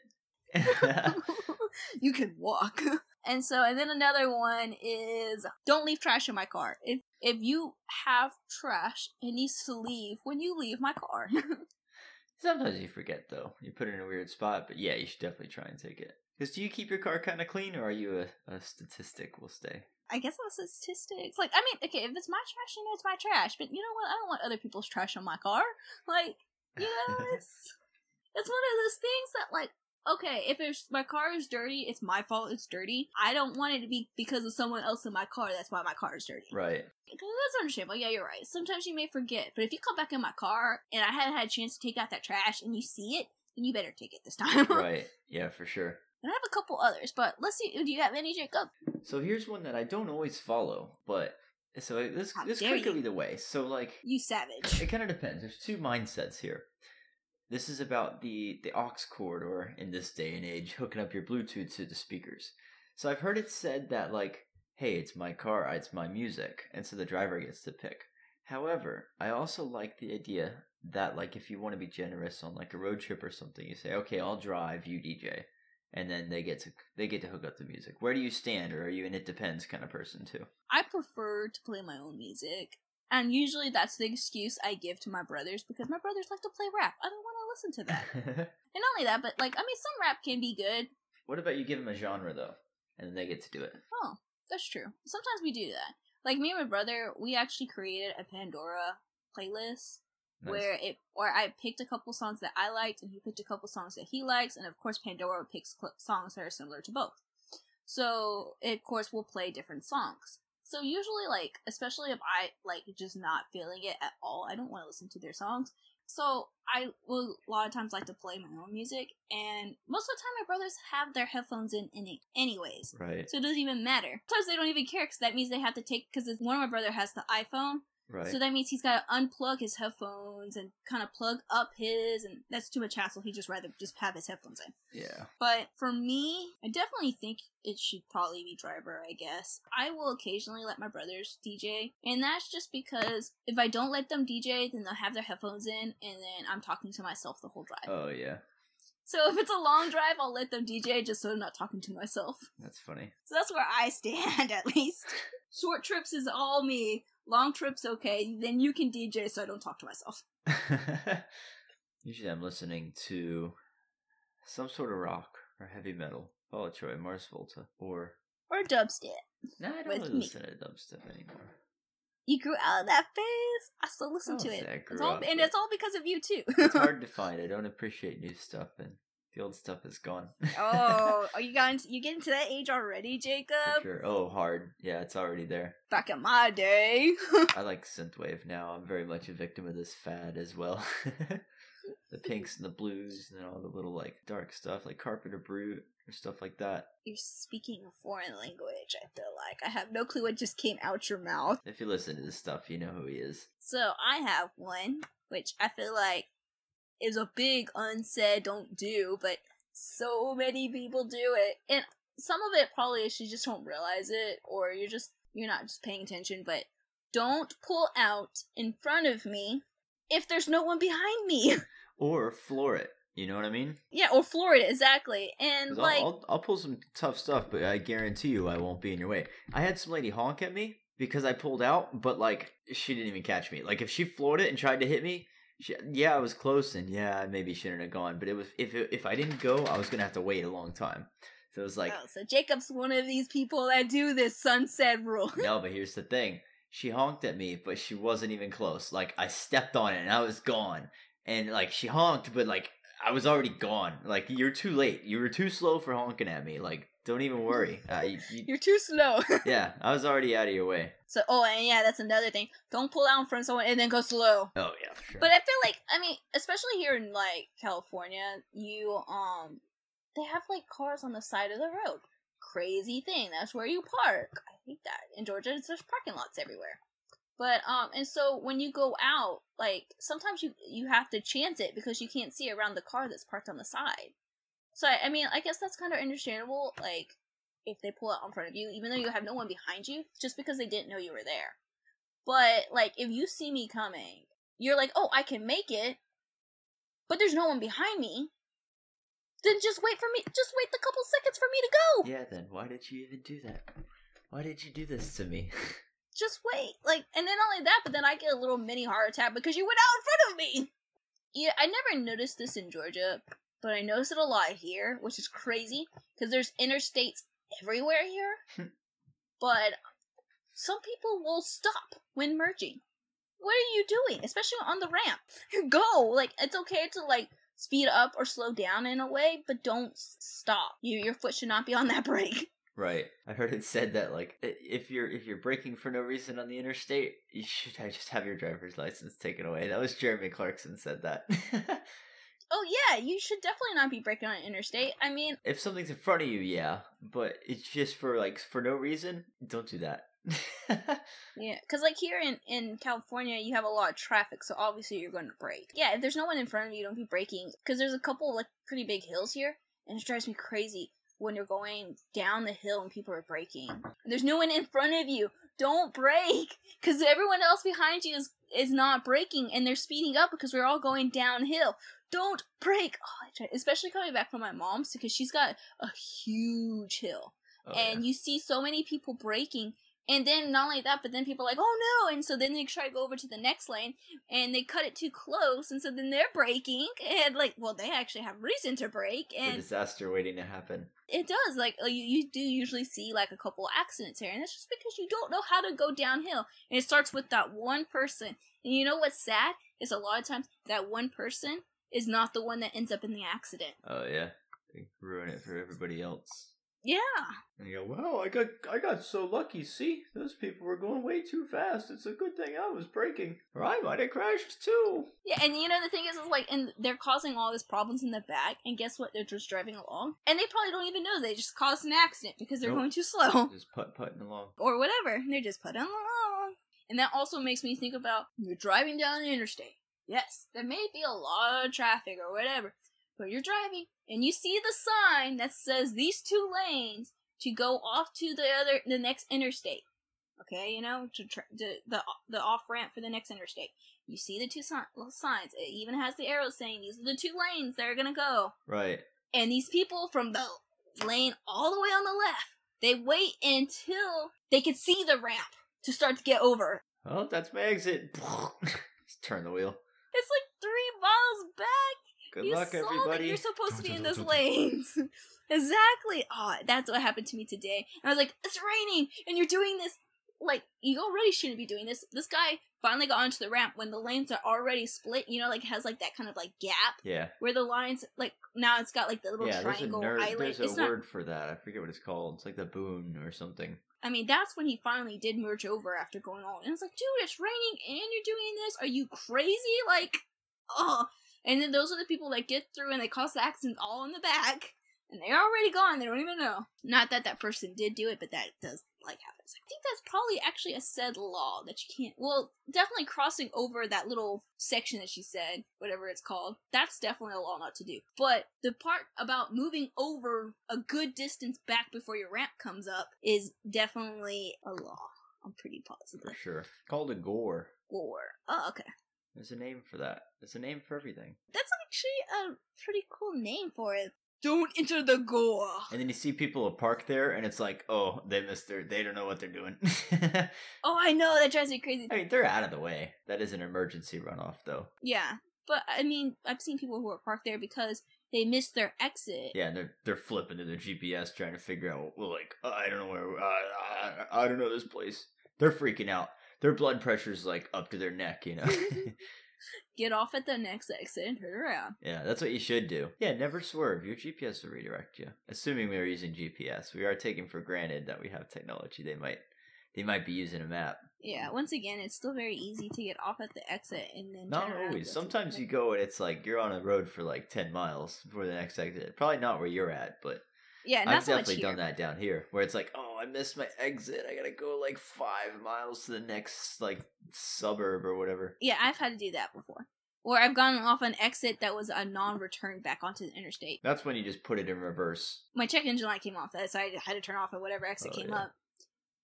[SPEAKER 2] you can walk. And so, and then another one is don't leave trash in my car. If if you have trash, it needs to leave when you leave my car.
[SPEAKER 1] Sometimes you forget though. You put it in a weird spot, but yeah, you should definitely try and take it. Because do you keep your car kind of clean, or are you a, a statistic? Will stay.
[SPEAKER 2] I guess I'm a statistics. Like, I mean, okay, if it's my trash, you know it's my trash. But you know what? I don't want other people's trash on my car. Like, you know, it's it's one of those things that like. Okay, if it's my car is dirty, it's my fault. It's dirty. I don't want it to be because of someone else in my car. That's why my car is dirty.
[SPEAKER 1] right.
[SPEAKER 2] Because that's understandable. Yeah, you're right. Sometimes you may forget, but if you come back in my car and I haven't had a chance to take out that trash and you see it, then you better take it this time.
[SPEAKER 1] Right. Yeah, for sure.
[SPEAKER 2] And I have a couple others, but let's see. Do you have any, Jacob?
[SPEAKER 1] So here's one that I don't always follow, but so this
[SPEAKER 2] How
[SPEAKER 1] this could go either way. So like
[SPEAKER 2] You savage.
[SPEAKER 1] it kind of depends. There's two mindsets here. This is about the the aux cord, or in this day and age, hooking up your Bluetooth to the speakers. So I've heard it said that like, hey, it's my car, it's my music, and so the driver gets to pick. However, I also like the idea that like if you want to be generous on like a road trip or something, you say, okay, I'll drive, you DJ, and then they get to they get to hook up the music. Where do you stand, or are you an it depends kind of person too?
[SPEAKER 2] I prefer to play my own music. And usually that's the excuse I give to my brothers because my brothers like to play rap. I don't want to listen to that. and not only that, but like, I mean, some rap can be good.
[SPEAKER 1] what about you give them a genre though, and then they get to do it?
[SPEAKER 2] Oh, that's true. Sometimes we do that. Like me and my brother, we actually created a Pandora playlist
[SPEAKER 1] Nice.
[SPEAKER 2] where it or I picked a couple songs that I liked and he picked a couple songs that he likes and of course Pandora picks cl- songs that are similar to both. So it, of course we'll play different songs. So usually like especially if I like just not feeling it at all, I don't want to listen to their songs. So I will a lot of times like to play my own music and most of the time my brothers have their headphones in, in anyways.
[SPEAKER 1] Right.
[SPEAKER 2] So it doesn't even matter. Sometimes they don't even care because that means they have to take because one of my brother has the iPhone,
[SPEAKER 1] Right.
[SPEAKER 2] so that means he's got to unplug his headphones and kind of plug up his, and that's too much hassle. He'd just rather just have his headphones in.
[SPEAKER 1] yeah.
[SPEAKER 2] But for me, I definitely think it should probably be driver, I guess. I will occasionally let my brothers DJ, and that's just because if I don't let them DJ, then they'll have their headphones in, and then I'm talking to myself the whole drive.
[SPEAKER 1] Oh yeah.
[SPEAKER 2] So if it's a long drive, I'll let them DJ just so I'm not talking to myself.
[SPEAKER 1] That's funny.
[SPEAKER 2] So that's where I stand, at least. Short trips is all me. Long trips, okay. Then you can DJ so I don't talk to myself.
[SPEAKER 1] Usually I'm listening to some sort of rock or heavy metal. Paula Troy, Mars Volta, or
[SPEAKER 2] Or dubstep.
[SPEAKER 1] no, I don't really listen to dubstep anymore.
[SPEAKER 2] You grew out of that phase. I still listen
[SPEAKER 1] I
[SPEAKER 2] to it. It's all, and it's all because of you too.
[SPEAKER 1] It's hard to find. I don't appreciate new stuff, and the old stuff is gone.
[SPEAKER 2] oh, are you going? You getting to that age already, Jacob?
[SPEAKER 1] sure. Oh, hard. Yeah, it's already there.
[SPEAKER 2] Back in my day.
[SPEAKER 1] I like synthwave now. I'm very much a victim of this fad as well. the pinks and the blues and all the little like dark stuff like Carpenter Brut or stuff like that.
[SPEAKER 2] You're speaking a foreign language. I feel like I have no clue what just came out your mouth.
[SPEAKER 1] If you listen to this stuff, you know who he is.
[SPEAKER 2] So I have one, which I feel like is a big unsaid don't do, but so many people do it. And some of it probably is you just don't realize it, or you're just you're not just paying attention, but don't pull out in front of me if there's no one behind me.
[SPEAKER 1] Or floor it. You know what I mean?
[SPEAKER 2] yeah, or Florida, exactly. And
[SPEAKER 1] 'Cause I'll,
[SPEAKER 2] like
[SPEAKER 1] I'll, I'll pull some tough stuff, but I guarantee you I won't be in your way. I had some lady honk at me because I pulled out, but like she didn't even catch me. Like if she floored it and tried to hit me, yeah, I was close, and yeah, I maybe shouldn't have gone. But it was if it, if I didn't go, I was gonna have to wait a long time. So it was like,
[SPEAKER 2] oh, so Jacob's one of these people that do this sunset rule.
[SPEAKER 1] no, but here's the thing. She honked at me, but she wasn't even close. Like I stepped on it and I was gone. And like she honked, but like I was already gone. Like you're too late. You were too slow for honking at me. Like don't even worry. Uh, you, you-
[SPEAKER 2] You're too slow.
[SPEAKER 1] yeah, I was already out of your way.
[SPEAKER 2] so oh and yeah, that's another thing. Don't pull out in front of someone and then go slow.
[SPEAKER 1] Oh yeah, sure.
[SPEAKER 2] But I feel like I mean, especially here in like California, you um they have like cars on the side of the road. Crazy thing. That's where you park. I hate that. In Georgia, there's parking lots everywhere. But um and so when you go out, like sometimes you you have to chance it because you can't see around the car that's parked on the side. So I, I mean, I guess that's kind of understandable. Like if they pull out in front of you, even though you have no one behind you, just because they didn't know you were there. But like if you see me coming, you're like, oh, I can make it, but there's no one behind me. Then just wait for me. Just wait the couple seconds for me to go.
[SPEAKER 1] yeah, then why did you even do that? Why did you do this to me?
[SPEAKER 2] Just wait. Like, and then not only that, but then I get a little mini heart attack because you went out in front of me. Yeah, I never noticed this in Georgia, but I noticed it a lot here, which is crazy because there's interstates everywhere here. Hmm. but some people will stop when merging. What are you doing? Especially on the ramp. Go! Like, it's okay to, like, speed up or slow down in a way, but don't stop. You, your foot should not be on that brake.
[SPEAKER 1] right. I heard it said that like if you're if you're braking for no reason on the interstate, you should just have your driver's license taken away. That was Jeremy Clarkson said that.
[SPEAKER 2] Oh, yeah, you should definitely not be breaking on an interstate. I mean,
[SPEAKER 1] if something's in front of you, yeah, but it's just for like for no reason, don't do that.
[SPEAKER 2] Yeah, because like here in in California, you have a lot of traffic, so obviously you're going to brake. Yeah, if there's no one in front of you, don't be braking. Because there's a couple like pretty big hills here, and it drives me crazy when you're going down the hill and people are braking. There's no one in front of you. Don't brake, because everyone else behind you is is not braking, and they're speeding up because we're all going downhill. Don't break. oh, especially coming back from my mom's because she's got a huge hill
[SPEAKER 1] Oh,
[SPEAKER 2] and you see so many people breaking. and then not only that but then people are like oh no and so then they try to go over to the next lane and they cut it too close and so then they're breaking. and like well they actually have reason to break.
[SPEAKER 1] yeah. the
[SPEAKER 2] and
[SPEAKER 1] disaster waiting to happen.
[SPEAKER 2] it does like uh, you, you do usually see like a couple accidents here and it's just because you don't know how to go downhill and it starts with that one person and you know what's sad is a lot of times that one person is not the one that ends up in the accident.
[SPEAKER 1] Oh yeah, they ruin it for everybody else.
[SPEAKER 2] Yeah.
[SPEAKER 1] And you go, wow, I got I got so lucky. See, those people were going way too fast. It's a good thing I was braking, or I might have crashed too.
[SPEAKER 2] Yeah, and you know the thing is, is like, and they're causing all these problems in the back, and guess what? They're just driving along, and they probably don't even know they just caused an accident because they're
[SPEAKER 1] Nope.
[SPEAKER 2] going too slow
[SPEAKER 1] Just putt putting along.
[SPEAKER 2] or whatever. They're just putting along, and that also makes me think about you're driving down the interstate. Yes, there may be a lot of traffic or whatever, but you're driving and you see the sign that says these two lanes to go off to the other, the next interstate. Okay, you know, to, tr- to the the off ramp for the next interstate. You see the two si- little signs. It even has the arrows saying these are the two lanes that are gonna go.
[SPEAKER 1] Right.
[SPEAKER 2] And these people from the lane all the way on the left, they wait until they can see the ramp to start to get over.
[SPEAKER 1] Well, that's my exit. Turn the wheel.
[SPEAKER 2] It's like three miles back.
[SPEAKER 1] Good
[SPEAKER 2] you
[SPEAKER 1] luck,
[SPEAKER 2] saw that
[SPEAKER 1] everybody.
[SPEAKER 2] you're supposed to be in those lanes. exactly. Oh, that's what happened to me today. And I was like, it's raining, and you're doing this. Like, you already shouldn't be doing this. This guy finally got onto the ramp when the lanes are already split. You know, like has like that kind of like gap
[SPEAKER 1] yeah.
[SPEAKER 2] where the lines like now it's got like the little
[SPEAKER 1] Yeah, there's a
[SPEAKER 2] triangle island.
[SPEAKER 1] there's a
[SPEAKER 2] it's not.
[SPEAKER 1] word for that. I forget what it's called. It's like the boon or something.
[SPEAKER 2] I mean, that's when he finally did merge over after going on. And it's like, dude, it's raining and you're doing this. Are you crazy? Like, oh. And then those are the people that get through and they cause the all in the back. And they're already gone. They don't even know. Not that that person did do it, but that does, like, happen. I think that's probably actually a said law that you can't. Well, definitely crossing over that little section that she said, whatever it's called. That's definitely a law not to do. But the part about moving over a good distance back before your ramp comes up is definitely a law. I'm pretty positive.
[SPEAKER 1] For sure. Called a gore.
[SPEAKER 2] Gore. oh, okay.
[SPEAKER 1] There's a name for that. There's a name for everything.
[SPEAKER 2] That's actually a pretty cool name for it. Don't enter the gore.
[SPEAKER 1] And then you see people park there, and it's like, oh, they missed their. They don't know what they're doing.
[SPEAKER 2] Oh, I know that drives me crazy.
[SPEAKER 1] I mean, they're out of the way. That is an emergency runoff, though.
[SPEAKER 2] Yeah, but I mean, I've seen people who are parked there because they missed their exit.
[SPEAKER 1] Yeah, and they're they're flipping to their GPS trying to figure out. Well, like "Oh, I don't know where. Uh, I, I don't know this place. They're freaking out. Their blood pressure's like up to their neck. You know.
[SPEAKER 2] Get off at the next exit and turn around.
[SPEAKER 1] yeah, that's what you should do. Yeah, never swerve. Your GPS will redirect you. Assuming we are using GPS, we are taking for granted that we have technology. They might they might be using a map.
[SPEAKER 2] Yeah, once again, it's still very easy to get off at the exit and then
[SPEAKER 1] Not
[SPEAKER 2] turn
[SPEAKER 1] always.
[SPEAKER 2] go to the
[SPEAKER 1] Sometimes you go and it's like you're on a road for like ten miles before the next exit. Probably not where you're at, but
[SPEAKER 2] Yeah,
[SPEAKER 1] I've definitely done that down here, where it's like, oh, I missed my exit. I gotta go like five miles to the next like suburb or whatever.
[SPEAKER 2] Yeah, I've had to do that before. Or I've gone off an exit that was a non-return back onto the interstate.
[SPEAKER 1] That's when you just put it in reverse.
[SPEAKER 2] My check engine light came off, so I had to turn off at whatever exit
[SPEAKER 1] Oh,
[SPEAKER 2] came
[SPEAKER 1] yeah.
[SPEAKER 2] up.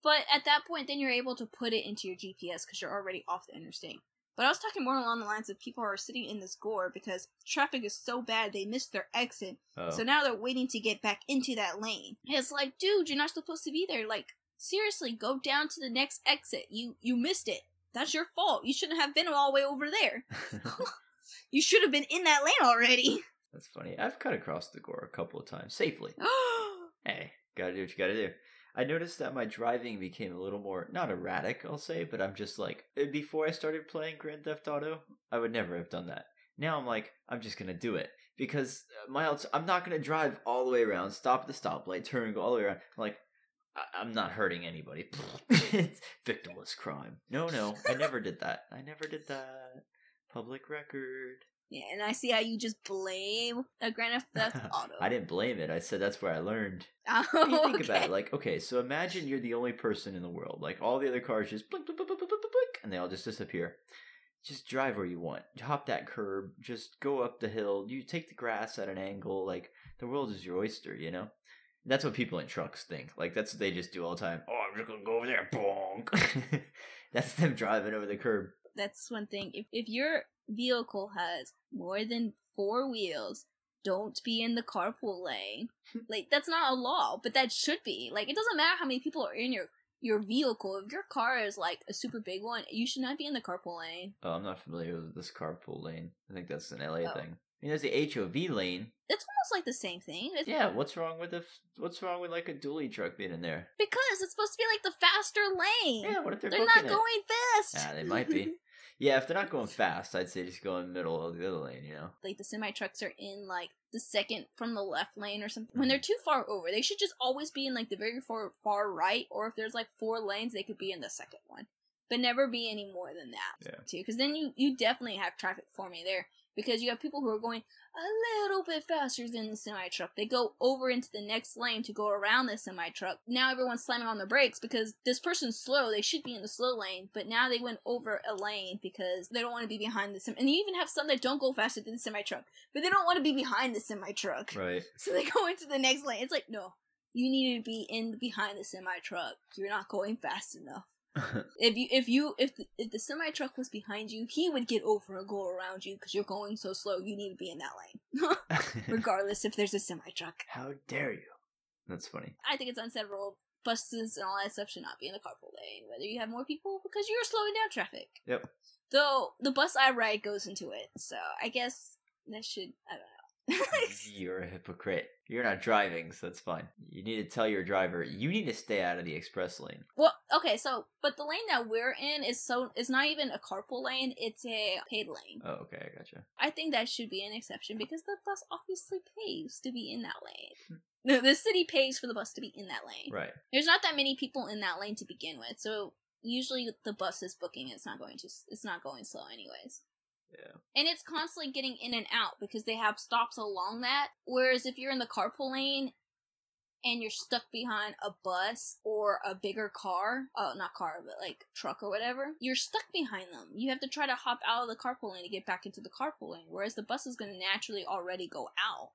[SPEAKER 2] But at that point, then you're able to put it into your GPS because you're already off the interstate. But I was talking more along the lines of people who are sitting in this gore because traffic is so bad they missed their exit.
[SPEAKER 1] Oh,
[SPEAKER 2] So now they're waiting to get back into that lane. It's like, dude, you're not supposed to be there. Like, seriously, go down to the next exit. You you missed it. That's your fault. You shouldn't have been all the way over there. You should have been in that lane already.
[SPEAKER 1] that's funny. I've cut across the gore a couple of times safely. Hey, gotta do what you gotta do. I noticed that my driving became a little more not erratic, I'll say, but I'm just like eh, before I started playing Grand Theft Auto, I would never have done that. Now I'm like, I'm just gonna do it because uh, my I'm not gonna drive all the way around, stop at the stoplight, turn go all the way around. I'm like, I- I'm not hurting anybody. it's victimless crime. No, no, I never did that. I never did that. Public record.
[SPEAKER 2] Yeah, and I see how you just blame a Grand Theft Auto.
[SPEAKER 1] I didn't blame it. I said that's where I learned.
[SPEAKER 2] Oh,
[SPEAKER 1] If you think
[SPEAKER 2] okay.
[SPEAKER 1] about it, like, okay, so imagine you're the only person in the world. Like, all the other cars just blink, blink, blink, blink, blink, blink, blink, and they all just disappear. Just drive where you want. Hop that curb. Just go up the hill. You take the grass at an angle. Like, the world is your oyster, you know? That's what people in trucks think. Like, that's what they just do all the time. Oh, I'm just gonna go over there. Bonk. that's them driving over the curb.
[SPEAKER 2] That's one thing. If if your vehicle has more than four wheels, don't be in the carpool lane. like that's not a law, but that should be. Like it doesn't matter how many people are in your your vehicle. If your car is like a super big one, you should not be in the carpool lane.
[SPEAKER 1] Oh, I'm not familiar with this carpool lane. I think that's an LA
[SPEAKER 2] Oh.
[SPEAKER 1] thing. I mean, there's the HOV lane.
[SPEAKER 2] It's almost like the same thing. It's
[SPEAKER 1] Yeah, what's wrong with the f- what's wrong with like a dually truck being in there?
[SPEAKER 2] because it's supposed to be like the faster lane.
[SPEAKER 1] Yeah, what if they're,
[SPEAKER 2] They're not
[SPEAKER 1] it?
[SPEAKER 2] going fast.
[SPEAKER 1] Yeah, they might be. Yeah, if they're not going fast, I'd say just go in the middle of the other lane. You know.
[SPEAKER 2] Like the semi trucks are in like the second from the left lane or something. When they're mm-hmm. too far over, they should just always be in like the very far far right. Or if there's like four lanes, they could be in the second one, but never be any more than that.
[SPEAKER 1] Yeah.
[SPEAKER 2] Too, because then you you definitely have traffic forming there because you have people who are going a little bit faster than the semi truck. They go over into the next lane to go around the semi truck. Now everyone's slamming on their brakes because this person's slow. They should be in the slow lane, but now they went over a lane because they don't want to be behind the semi. And you even have some that don't go faster than the semi truck, but they don't want to be behind the semi truck.
[SPEAKER 1] Right.
[SPEAKER 2] So they go into the next lane. It's like no, you need to be in behind the semi truck. You're not going fast enough. If you if you if the, if the semi truck was behind you, he would get over and go around you because you're going so slow. You need to be in that lane, regardless if there's a semi truck.
[SPEAKER 1] How dare you? That's funny.
[SPEAKER 2] I think it's unsaid rule. Buses and all that stuff should not be in the carpool lane. Whether you have more people because you're slowing down traffic.
[SPEAKER 1] Yep.
[SPEAKER 2] Though the bus I ride goes into it, so I guess that should I don't know.
[SPEAKER 1] You're a hypocrite. You're not driving, so that's fine. You need to tell your driver you need to stay out of the express lane.
[SPEAKER 2] Well, okay, so but the lane that we're in is so it's not even a carpool lane; it's a paid lane.
[SPEAKER 1] Oh, okay, I gotcha.
[SPEAKER 2] I think that should be an exception because the bus obviously pays to be in that lane. The, the city pays for the bus to be in that lane.
[SPEAKER 1] Right.
[SPEAKER 2] There's not that many people in that lane to begin with, so usually the bus is booking. It's not going to. It's not going slow, anyways.
[SPEAKER 1] Yeah.
[SPEAKER 2] And it's constantly getting in and out because they have stops along that. Whereas if you're in the carpool lane and you're stuck behind a bus or a bigger car, oh, not car, but like truck or whatever, you're stuck behind them. You have to try to hop out of the carpool lane to get back into the carpool lane. Whereas the bus is going to naturally already go out.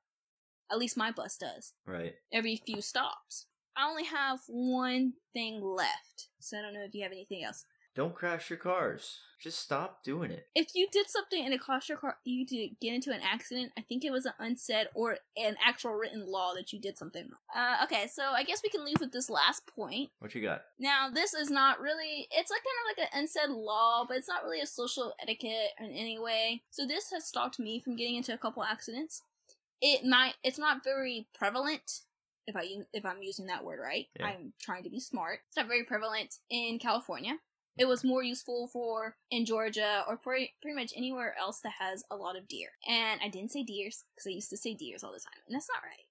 [SPEAKER 2] At least my bus does.
[SPEAKER 1] Right.
[SPEAKER 2] Every few stops. I only have one thing left. So I don't know if you have anything else.
[SPEAKER 1] Don't crash your cars. Just stop doing it.
[SPEAKER 2] if you did something and it cost your car you to get into an accident, I think it was an unsaid or an actual written law that you did something wrong. Uh, okay, so I guess we can leave with this last point.
[SPEAKER 1] What you got?
[SPEAKER 2] Now, this is not really, it's like kind of like an unsaid law, but it's not really a social etiquette in any way. So this has stopped me from getting into a couple accidents. It might, it's not very prevalent. If I if I'm using that word right,
[SPEAKER 1] Yeah.
[SPEAKER 2] I'm trying to be smart. It's not very prevalent in California. It was more useful for in Georgia or pretty, pretty much anywhere else that has a lot of deer. And I didn't say deers because I used to say deers all the time, and that's not right.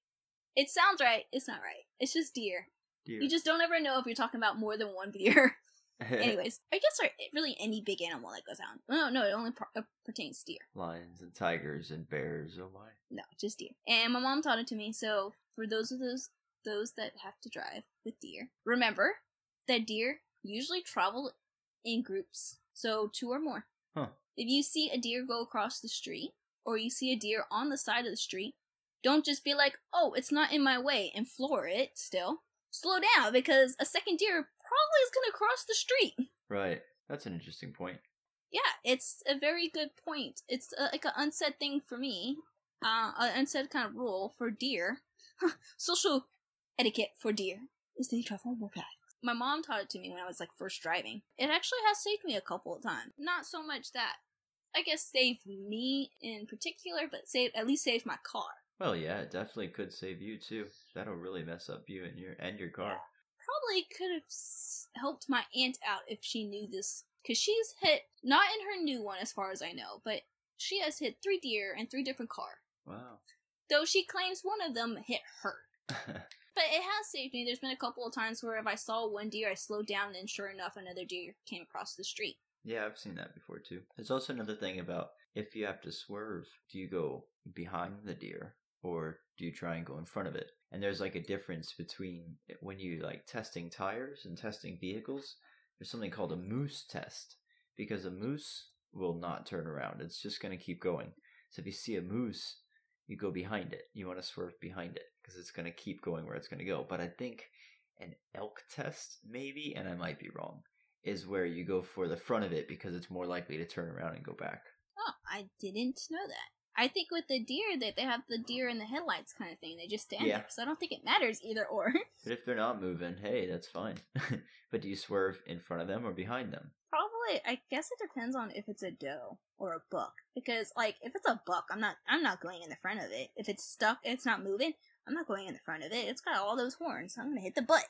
[SPEAKER 2] It sounds right. It's not right. It's just deer.
[SPEAKER 1] Deer.
[SPEAKER 2] You just don't ever know if you're talking about more than one deer. Anyways, I guess are really any big animal that goes out. No, no, it only per- pertains to deer.
[SPEAKER 1] Lions and tigers and bears. Oh my.
[SPEAKER 2] No, just deer. And my mom taught it to me. So for those of those those that have to drive with deer, remember that deer usually travel in groups, so two or more.
[SPEAKER 1] Huh.
[SPEAKER 2] If you see a deer go across the street, or you see a deer on the side of the street, don't just be like, "Oh, it's not in my way," and floor it. Still, slow down because a second deer probably is going to cross the street.
[SPEAKER 1] Right. That's an interesting point.
[SPEAKER 2] Yeah, it's a very good point. It's uh like an unsaid thing for me, uh, an unsaid kind of rule for deer. Social etiquette for deer is they travel more fast. My mom taught it to me when I was like first driving. It actually has saved me a couple of times. Not so much that I guess saved me in particular, but saved at least saved my car.
[SPEAKER 1] Well, yeah, it definitely could save you too. That'll really mess up you and your and your car.
[SPEAKER 2] Probably could have helped my aunt out if she knew this, because she's hit not in her new one as far as I know, but she has hit three deer in three different car.
[SPEAKER 1] Wow.
[SPEAKER 2] Though she claims one of them hit her. But it has saved me. There's been a couple of times where if I saw one deer, I slowed down, and sure enough, another deer came across the street.
[SPEAKER 1] yeah, I've seen that before too. There's also another thing about if you have to swerve, do you go behind the deer or do you try and go in front of it? And there's like a difference between when you like testing tires and testing vehicles. There's something called a moose test because a moose will not turn around. It's just going to keep going. So if you see a moose, you go behind it. You want to swerve behind it because it's going to keep going where it's going to go. But I think an elk test, maybe, and I might be wrong, is where you go for the front of it because it's more likely to turn around and go back.
[SPEAKER 2] Oh, I didn't know that. I think with the deer that they have the deer in the headlights kind of thing. They just stand
[SPEAKER 1] Yeah.
[SPEAKER 2] there, so I don't think it matters either or.
[SPEAKER 1] But if they're not moving, hey, that's fine. but do you swerve in front of them or behind them?
[SPEAKER 2] Probably, I guess it depends on if it's a doe or a buck. Because, like, if it's a buck, I'm not, I'm not going in the front of it. If it's stuck, it's not moving. I'm not going in the front of it. It's got all those horns. I'm gonna hit the butt.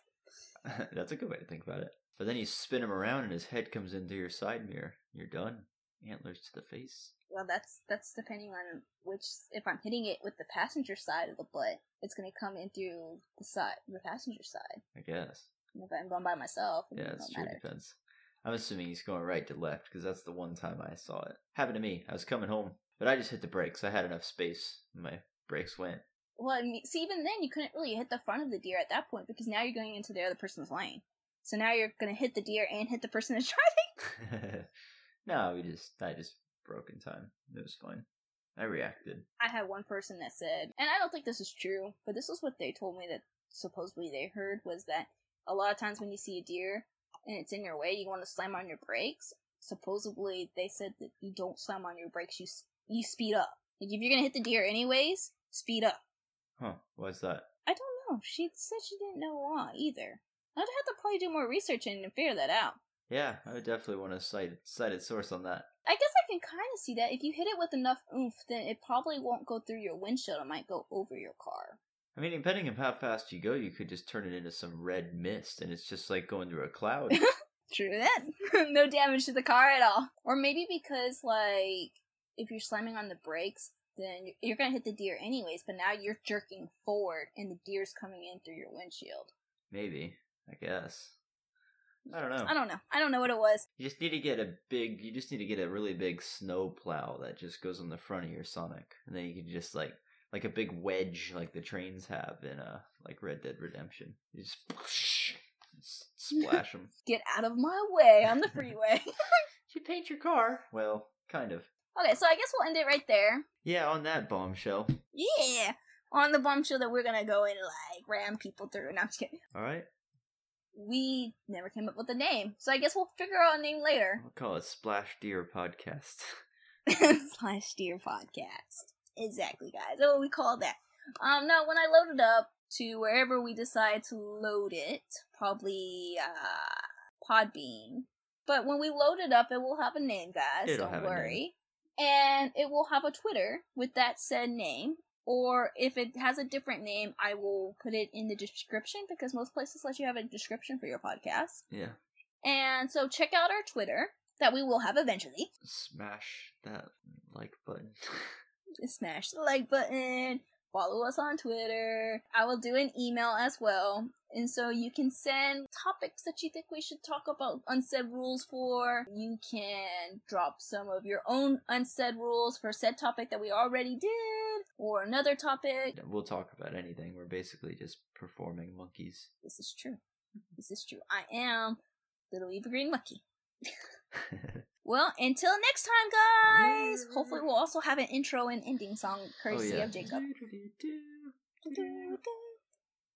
[SPEAKER 1] that's a good way to think about it. But then you spin him around and his head comes into your side mirror. You're done. antlers to the face.
[SPEAKER 2] Well, that's that's depending on which. If I'm hitting it with the passenger side of the butt, it's gonna come in through the side, the passenger side.
[SPEAKER 1] I guess.
[SPEAKER 2] And if I'm going by myself,
[SPEAKER 1] Yeah, it's true.
[SPEAKER 2] matter.
[SPEAKER 1] Depends. I'm assuming he's going right to left because that's the one time I saw it. Happened to me. I was coming home, but I just hit the brakes. I had enough space. My brakes went.
[SPEAKER 2] Well, I mean, see, even then, you couldn't really hit the front of the deer at that point because now you're going into the other person's lane. So now you're gonna hit the deer and hit the person that's driving.
[SPEAKER 1] no, we just I just broke in time. It was fine. I reacted.
[SPEAKER 2] I had one person that said, and I don't think this is true, but this is what they told me that supposedly they heard was that a lot of times when you see a deer and it's in your way, you want to slam on your brakes. Supposedly, they said that you don't slam on your brakes, you you speed up. Like if you're gonna hit the deer anyways, speed up.
[SPEAKER 1] Huh? Why's that?
[SPEAKER 2] I don't know. She said she didn't know why either. I'd have to probably do more research and figure that out.
[SPEAKER 1] Yeah, I would definitely want a cited cited source on that.
[SPEAKER 2] I guess I can kind of see that. If you hit it with enough oomph, then it probably won't go through your windshield. It might go over your car.
[SPEAKER 1] I mean, depending on how fast you go, you could just turn it into some red mist, and it's just like going through a cloud.
[SPEAKER 2] True that. no damage to the car at all. Or maybe because, like, if you're slamming on the brakes, then you- you're gonna hit the deer anyways, but now you're jerking forward and the deer's coming in through your windshield.
[SPEAKER 1] Maybe. I guess. I don't know.
[SPEAKER 2] I don't know. I don't know what it was.
[SPEAKER 1] You just need to get a big. You just need to get a really big snow plow that just goes on the front of your Sonic, and then you can just like like a big wedge like the trains have in uh like Red Dead Redemption. You just s- splash them.
[SPEAKER 2] Get out of my way on the freeway.
[SPEAKER 1] you paint your car? Well, kind of.
[SPEAKER 2] Okay, so I guess we'll end it right there.
[SPEAKER 1] Yeah, on that bombshell.
[SPEAKER 2] Yeah. On the bombshell that we're gonna go and, like, ram people through. No, I'm just kidding.
[SPEAKER 1] All right,
[SPEAKER 2] We never came up with a name, so I guess we'll figure out a name later.
[SPEAKER 1] We'll call it Splash Deer Podcast.
[SPEAKER 2] Splash deer podcast. Exactly, guys. That's what we call that. Um, now when I load it up to wherever we decide to load it, probably uh Podbean. But when we load it up, it will have a name, guys.
[SPEAKER 1] It'll
[SPEAKER 2] don't
[SPEAKER 1] have a
[SPEAKER 2] worry. And it will have a Twitter with that said name. Or if it has a different name, I will put it in the description because most places let you have a description for your podcast.
[SPEAKER 1] Yeah,
[SPEAKER 2] And so check out our Twitter that we will have eventually.
[SPEAKER 1] smash that like button.
[SPEAKER 2] Smash the like button. Follow us on Twitter. I will do an email as well. And so you can send topics that you think we should talk about unsaid rules for. You can drop some of your own unsaid rules for said topic that we already did, or another topic.
[SPEAKER 1] we'll talk about anything. We're basically just performing monkeys.
[SPEAKER 2] This is true. This is true. I am Little Eva Green Monkey. Well, until next time, guys! Hopefully, we'll also have an intro and ending song oh, courtesy
[SPEAKER 1] oh, yeah.
[SPEAKER 2] of Jacob.
[SPEAKER 1] Do-do-do-do.
[SPEAKER 2] Do-do-do.